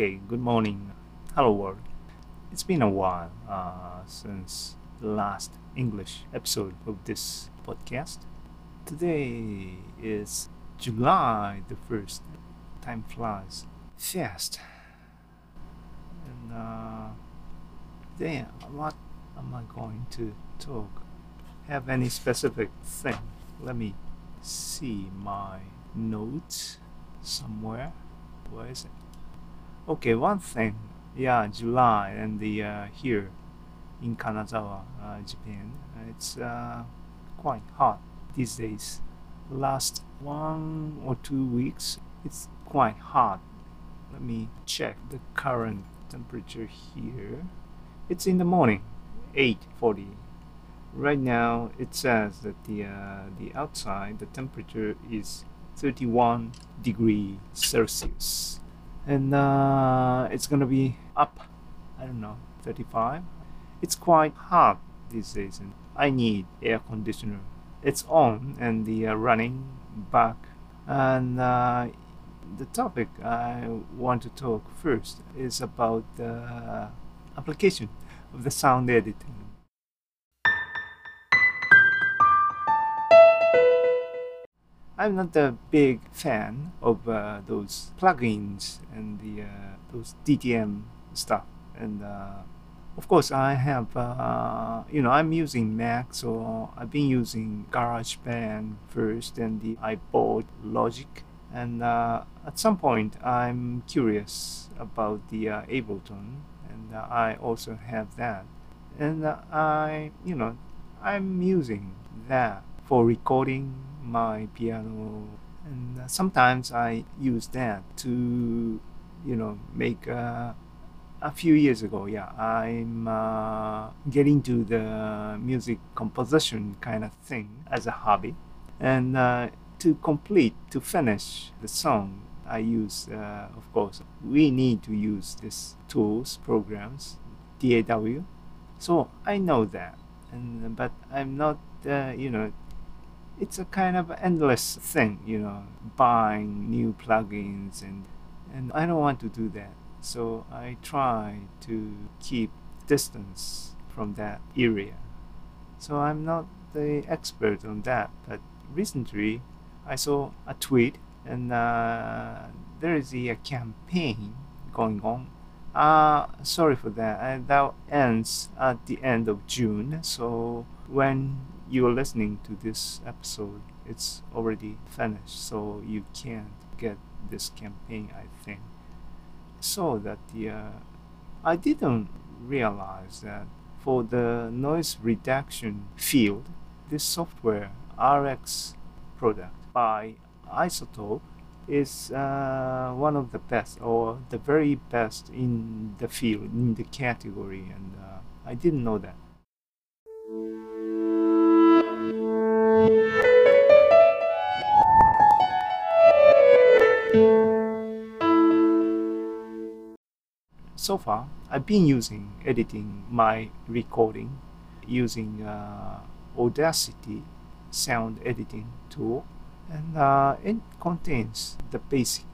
Okay, good morning. Hello world. It's been a while uh, since the last English episode of this podcast. Today is July the 1st. Time flies fast. And uh, then, what am I going to talk? Have any specific thing? Let me see my notes somewhere. Where is it? Okay, one thing. Yeah, July and the uh, here in Kanazawa, uh, Japan, it's uh, quite hot these days. Last one or two weeks, it's quite hot. Let me check the current temperature here. It's in the morning, 8:40. Right now, it says that the uh, the outside the temperature is 31 degree Celsius, and uh, it's gonna be up. I don't know, 35. It's quite hot these days, and I need air conditioner. It's on and the uh, running back, and uh, the topic I want to talk first is about the application of the sound editing. I'm not a big fan of uh, those plugins and the uh, those DTM stuff, and uh, of course I have uh, you know I'm using Mac, so I've been using GarageBand first, and the I bought Logic, and uh, at some point I'm curious about the uh, Ableton, and I also have that, and I you know I'm using that for recording my piano and uh, sometimes i use that to you know make uh, a few years ago yeah i'm uh, getting to the music composition kind of thing as a hobby. And uh, to complete to finish the song i use uh, of course we need to use these tools programs daw so i know that and but i'm not uh, you know it's a kind of endless thing, you know, buying new plugins and and I don't want to do that. So I try to keep distance from that area. So I'm not the expert on that, but recently I saw a tweet and uh, there is a, campaign going on. Uh, sorry for that. Uh, that ends at the end of June. So when you are listening to this episode, it's already finished, so you can't get this campaign, I think. So that the uh, I didn't realize that for the noise reduction field, this software RX product by iZotope is uh, one of the best or the very best in the field in the category and uh, I didn't know that so far I've been using editing my recording using uh, Audacity sound editing tool and uh, it contains the basic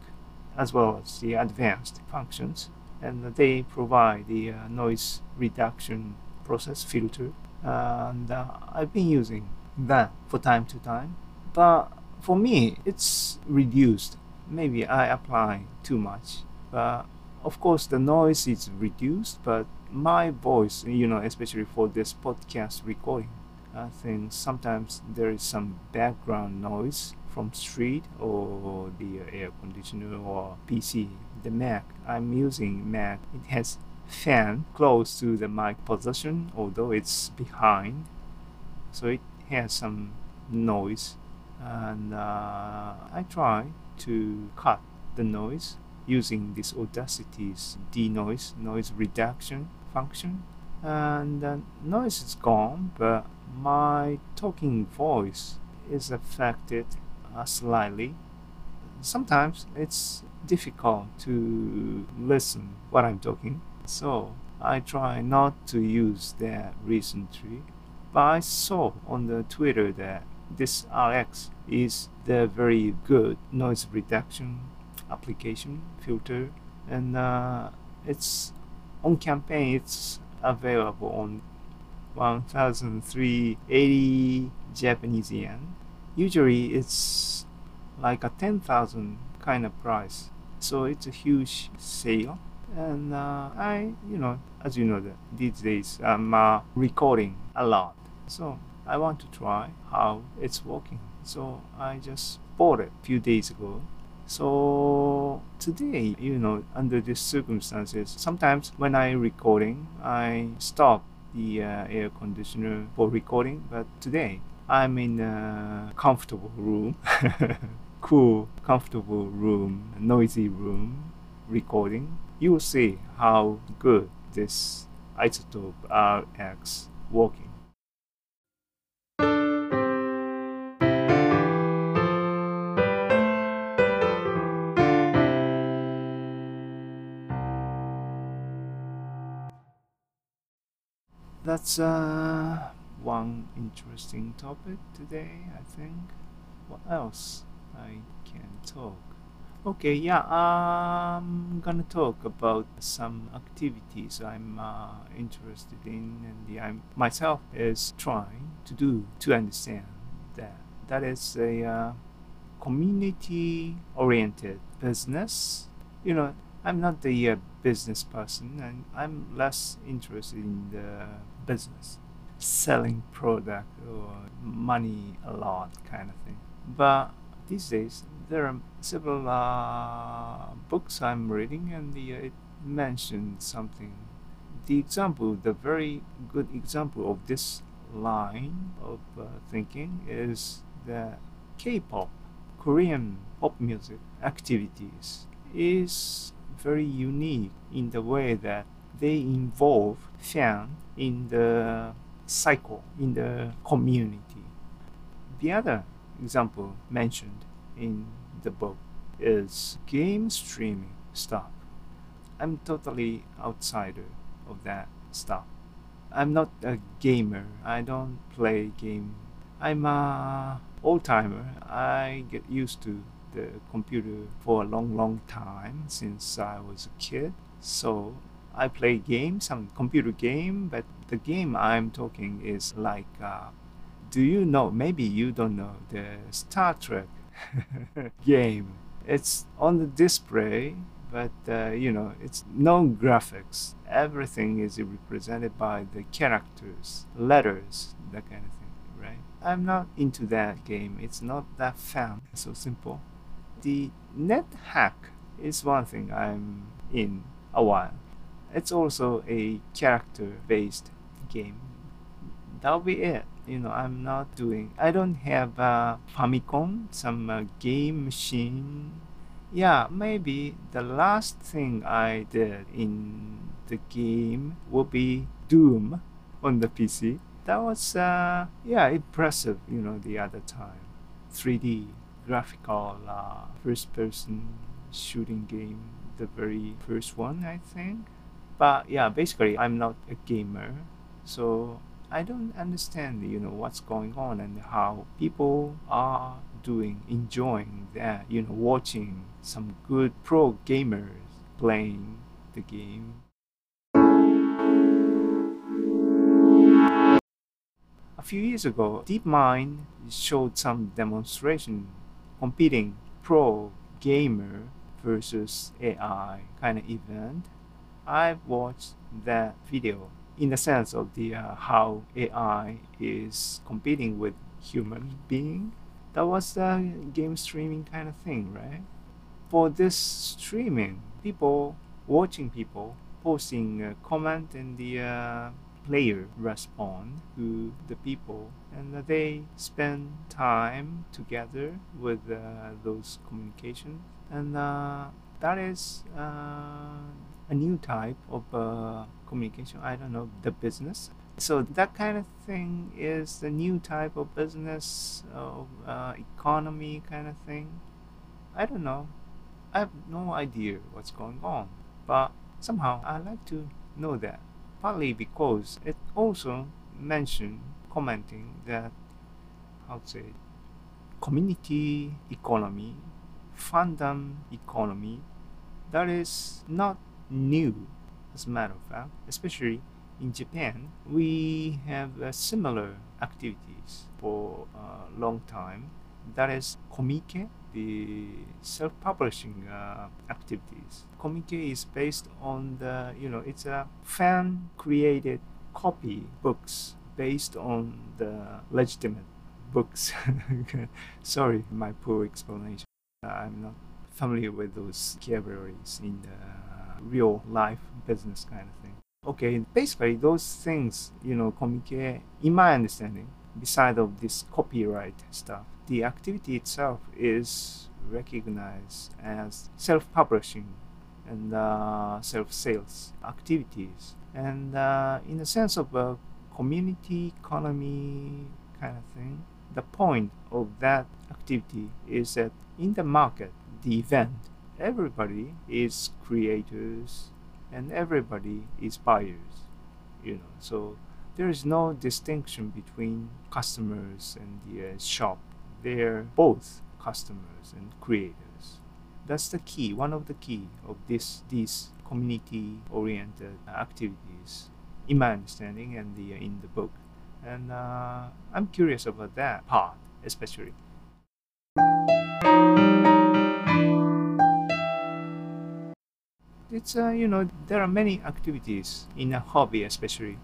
as well as the advanced functions and they provide the uh, noise reduction process filter and uh, I've been using that for time to time. But for me it's reduced. Maybe I apply too much but of course the noise is reduced but my voice you know especially for this podcast recording I think sometimes there is some background noise from street or the air conditioner or PC the Mac. I'm using Mac. It has fan close to the mic position although it's behind so it has some noise. And uh, I try to cut the noise using this Audacity's denoise noise reduction function. And the noise is gone but my talking voice is affected uh, slightly. Sometimes it's difficult to listen what I'm talking. So I try not to use that recently but I saw on the Twitter that this RX is the very good noise reduction application filter and uh, it's on campaign. It's available on 1,380 Japanese yen. Usually, it's like a 10,000 kind of price. So it's a huge sale. And uh, I, you know, as you know, that these days I'm uh, recording a lot. So I want to try how it's working. So I just bought it a few days ago. So today, you know, under these circumstances, sometimes when I recording, I stop the uh, air conditioner for recording. But today, I'm in a comfortable room, cool, comfortable room, noisy room, recording. You will see how good this iZotope RX working. That's uh, one interesting topic today, I think. What else I can talk? Okay, yeah, I'm gonna talk about some activities I'm uh, interested in and I myself is trying to do to understand that. That is a uh, community-oriented business. You know, I'm not the uh, business person and I'm less interested in the business, selling product or money a lot kind of thing. But these days there are several uh, books I'm reading and the, uh, it mentioned something. The example, the very good example of this line of uh, thinking is the K-pop, Korean pop music activities is very unique in the way that they involve fan in the cycle in the community. The other example mentioned in the book is game streaming stuff. I'm totally outsider of that stuff. I'm not a gamer. I don't play game. I'm a old timer. I get used to the computer for a long, long time since I was a kid. So I play games, some computer game, but the game I'm talking is like, uh, do you know? Maybe you don't know the Star Trek game. It's on the display, but uh, you know, it's no graphics. Everything is represented by the characters, letters, that kind of thing, right? I'm not into that game. It's not that fun. So simple. The net hack is one thing I'm in a while. It's also a character based game. That'll be it. You know i'm not doing i don't have a famicom some uh, game machine. Yeah maybe the last thing i did in the game will be doom on the pc that was uh, yeah impressive you know the other time. 3d graphical uh, first person shooting game the very first one i think. But yeah basically i'm not a gamer so i don't understand you know what's going on and how people are doing enjoying that you know watching some good pro gamers playing the game. A few years ago deepmind showed some demonstration competing pro gamer versus ai kind of event I've watched that video in the sense of the uh, how AI is competing with human being. That was a game streaming kind of thing, right? For this streaming, people watching people posting a comment and the uh, player respond to the people and they spend time together with uh, those communications and uh, that is uh, a new type of uh, communication. I don't know the business. So that kind of thing is the new type of business of uh, economy kind of thing. I don't know. I have no idea what's going on, but somehow I like to know that. Partly because it also mentioned commenting that how to say community economy, fandom economy that is not new, as a matter of fact, especially in Japan. We have uh, similar activities for a long time. That is komike, the self-publishing uh, activities. Komike is based on the, you know, it's a fan-created copy books based on the legitimate books. Sorry, my poor explanation. I'm not familiar with those vocabularies in the real life business kind of thing. Okay, basically those things, you know, communicate, in my understanding, beside of this copyright stuff, the activity itself is recognized as self-publishing and uh, self-sales activities. And uh, in the sense of a community economy kind of thing, the point of that activity is that in the market, the event, everybody is creators and everybody is buyers, you know. So there is no distinction between customers and the uh, shop. They're both customers and creators. That's the key, one of the key of this these community-oriented activities, in my understanding and the, in the book. And uh, I'm curious about that part, especially. It's uh, you know there are many activities in a hobby, especially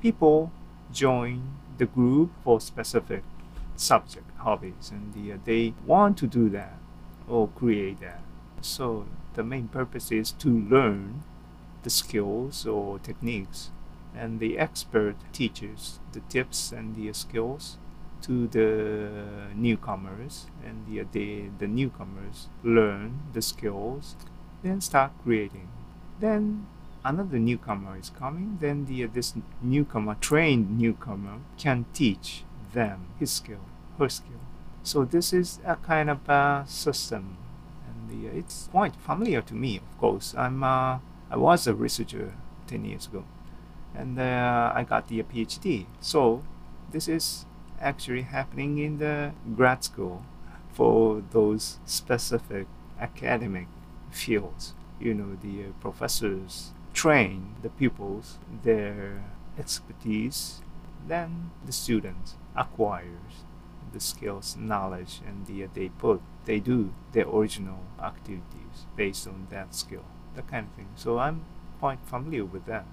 people join the group for specific subject hobbies, and the, uh, they want to do that or create that. So the main purpose is to learn the skills or techniques and the expert teaches the tips and the uh, skills to the newcomers and the, uh, the, the newcomers learn the skills then start creating then another newcomer is coming then the uh, this newcomer trained newcomer can teach them his skill her skill so this is a kind of a system and the, it's quite familiar to me of course i'm uh, i was a researcher 10 years ago and uh, I got the PhD. So this is actually happening in the grad school for those specific academic fields. You know, the uh, professors train the pupils their expertise, then the students acquires the skills, knowledge, and the, they put, they do their original activities based on that skill, that kind of thing. So I'm quite familiar with that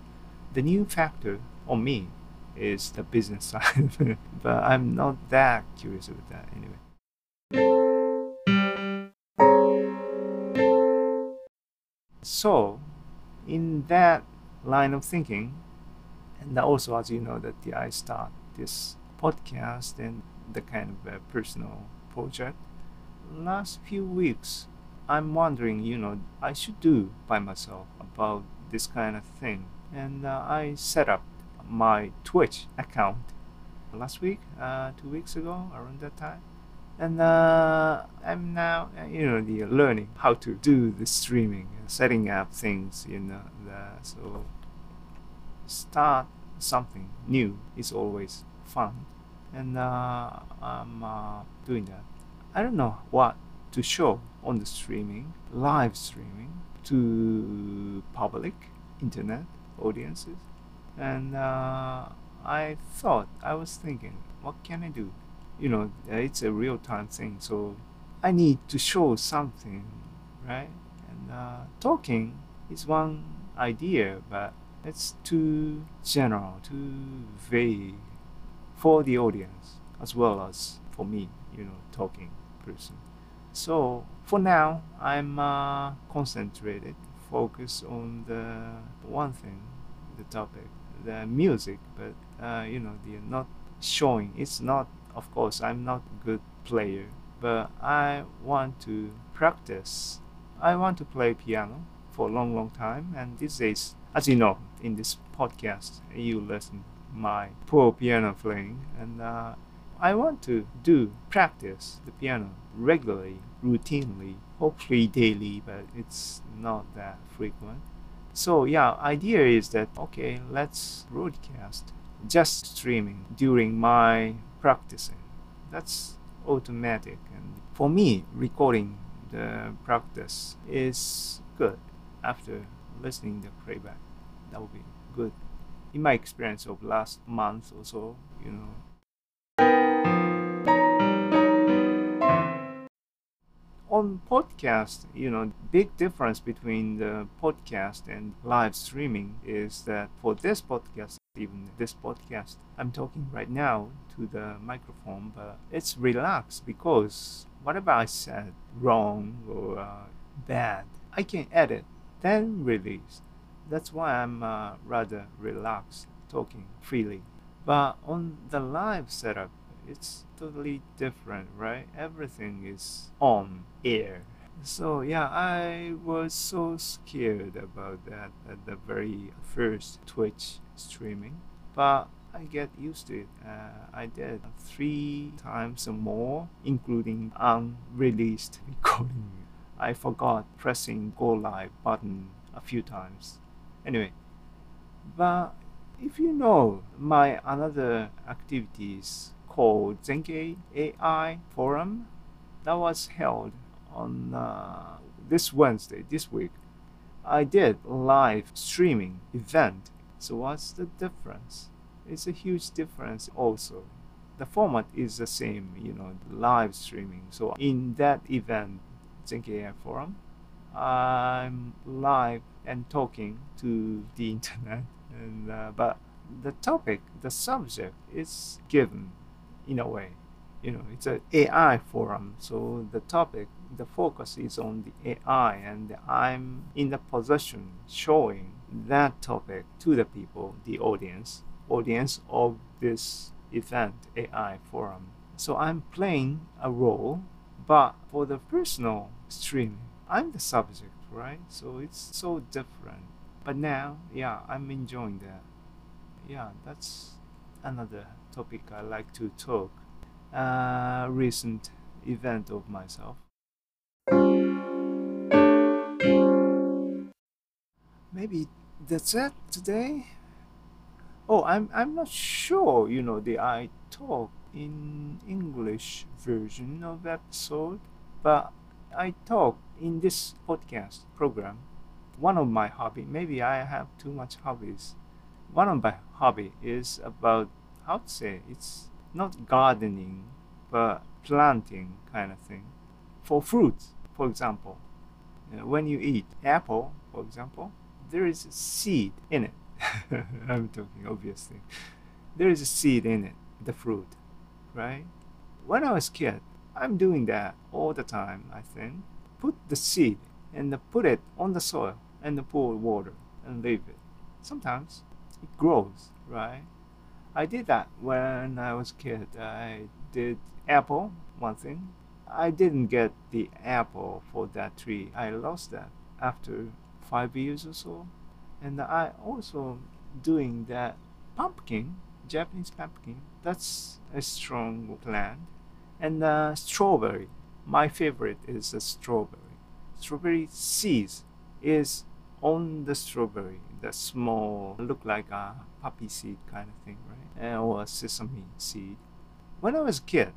the new factor on me is the business side but I'm not that curious about that anyway. So, in that line of thinking, and also as you know that I start this podcast and the kind of personal project, last few weeks I'm wondering, you know, I should do by myself about this kind of thing and uh, I set up my Twitch account last week, uh, two weeks ago, around that time. And uh, I'm now, uh, you know, the learning how to do the streaming, setting up things, you know, the, so start something new is always fun, and uh, I'm uh, doing that. I don't know what to show on the streaming, live streaming to public internet audiences. And uh, I thought, I was thinking, what can I do? You know, it's a real time thing, so I need to show something, right? And uh, talking is one idea, but it's too general, too vague for the audience as well as for me, you know, talking person. So for now, I'm uh, concentrated, focused on the one thing the topic, the music, but uh, you know, the not showing. It's not, of course, I'm not a good player, but I want to practice. I want to play piano for a long, long time, and these days, as you know, in this podcast, you listen my poor piano playing, and uh, I want to do practice the piano regularly, routinely, hopefully daily, but it's not that frequent. So yeah, idea is that okay, let's broadcast just streaming during my practicing. That's automatic and for me recording the practice is good after listening the playback. That would be good. In my experience of last month or so, you know. On podcast, you know, big difference between the podcast and live streaming is that for this podcast, even this podcast, I'm talking right now to the microphone, but it's relaxed because whatever I said wrong or uh, bad, I can edit, then release. That's why I'm uh, rather relaxed talking freely. But on the live setup, it's totally different, right? Everything is on air. So yeah, I was so scared about that at the very first Twitch streaming, but I get used to it. Uh, I did three times or more, including unreleased recording. I forgot pressing go live button a few times. Anyway, but if you know my another activities called Zenkei AI Forum that was held on uh, this Wednesday, this week. I did live streaming event. So what's the difference? It's a huge difference also. The format is the same, you know, live streaming. So in that event, Zenkei AI Forum, I'm live and talking to the internet, and uh, but the topic, the subject is given in a way. You know, it's an AI forum, so the topic, the focus is on the AI, and I'm in the position showing that topic to the people, the audience, audience of this event, AI forum. So I'm playing a role, but for the personal streaming, I'm the subject, right? So it's so different. But now, yeah, I'm enjoying that. Yeah, that's another topic I like to talk. Uh, recent event of myself. Maybe that's it today. Oh, I'm I'm not sure. You know, the I talk in English version of episode, but I talk in this podcast program. One of my hobby, maybe I have too much hobbies. One of my hobby is about how to say it's not gardening, but planting kind of thing. For fruits, for example, when you eat apple, for example, there is a seed in it. I'm talking obviously. There is a seed in it, the fruit, right? When I was kid, I'm doing that all the time, I think. Put the seed and put it on the soil and pour water and leave it. Sometimes it grows, right? I did that when I was kid. I did apple, one thing. I didn't get the apple for that tree. I lost that after five years or so. And I also doing that pumpkin, Japanese pumpkin. That's a strong plant. And uh, strawberry. My favorite is a strawberry. Strawberry seeds is on the strawberry, the small, look like a poppy seed kind of thing, right? Or a sesame seed. When I was a kid,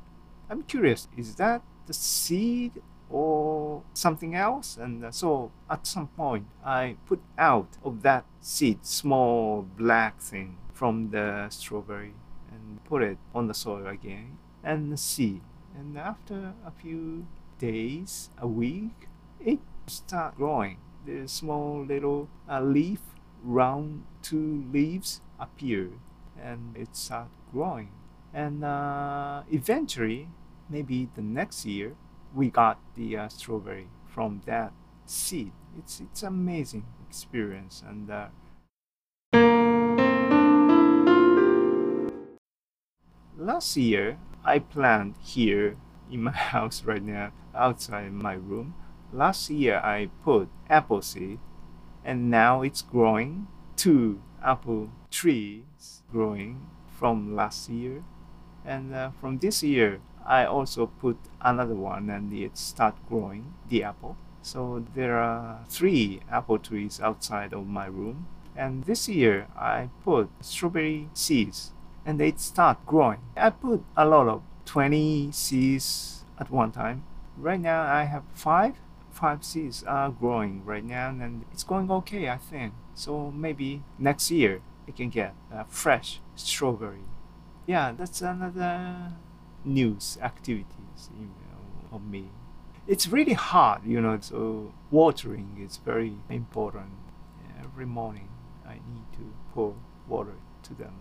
I'm curious, is that the seed or something else? And uh, so at some point, I put out of that seed, small black thing from the strawberry and put it on the soil again and see. And after a few days, a week, it start growing the small little uh, leaf, round two leaves appeared and it started growing. And uh, eventually, maybe the next year, we got the uh, strawberry from that seed. It's it's amazing experience and. Last year, I planted here in my house right now, outside my room. Last year I put apple seed and now it's growing. Two apple trees growing from last year. And uh, from this year I also put another one and it start growing the apple. So there are three apple trees outside of my room. And this year I put strawberry seeds and they start growing I put a lot of 20 seeds at one time right now I have five five seeds are growing right now, and it's going okay, I think. So maybe next year I can get a fresh strawberry. Yeah, that's another news activities you know, of me. It's really hard, you know. So watering is very important. Every morning I need to pour water to them.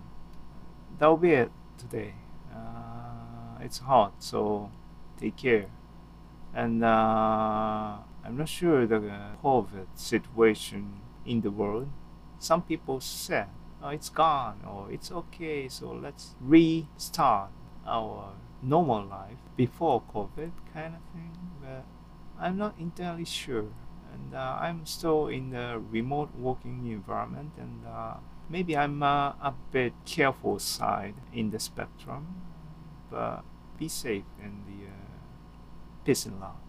That'll be it today. Uh, it's hot, so take care. And uh, I'm not sure the COVID situation in the world. Some people said, oh, it's gone or it's okay, so let's restart our normal life before COVID kind of thing. But I'm not entirely sure. And uh, I'm still in the remote working environment, and uh, maybe I'm uh, a bit careful side in the spectrum. But be safe and the uh, peace and love.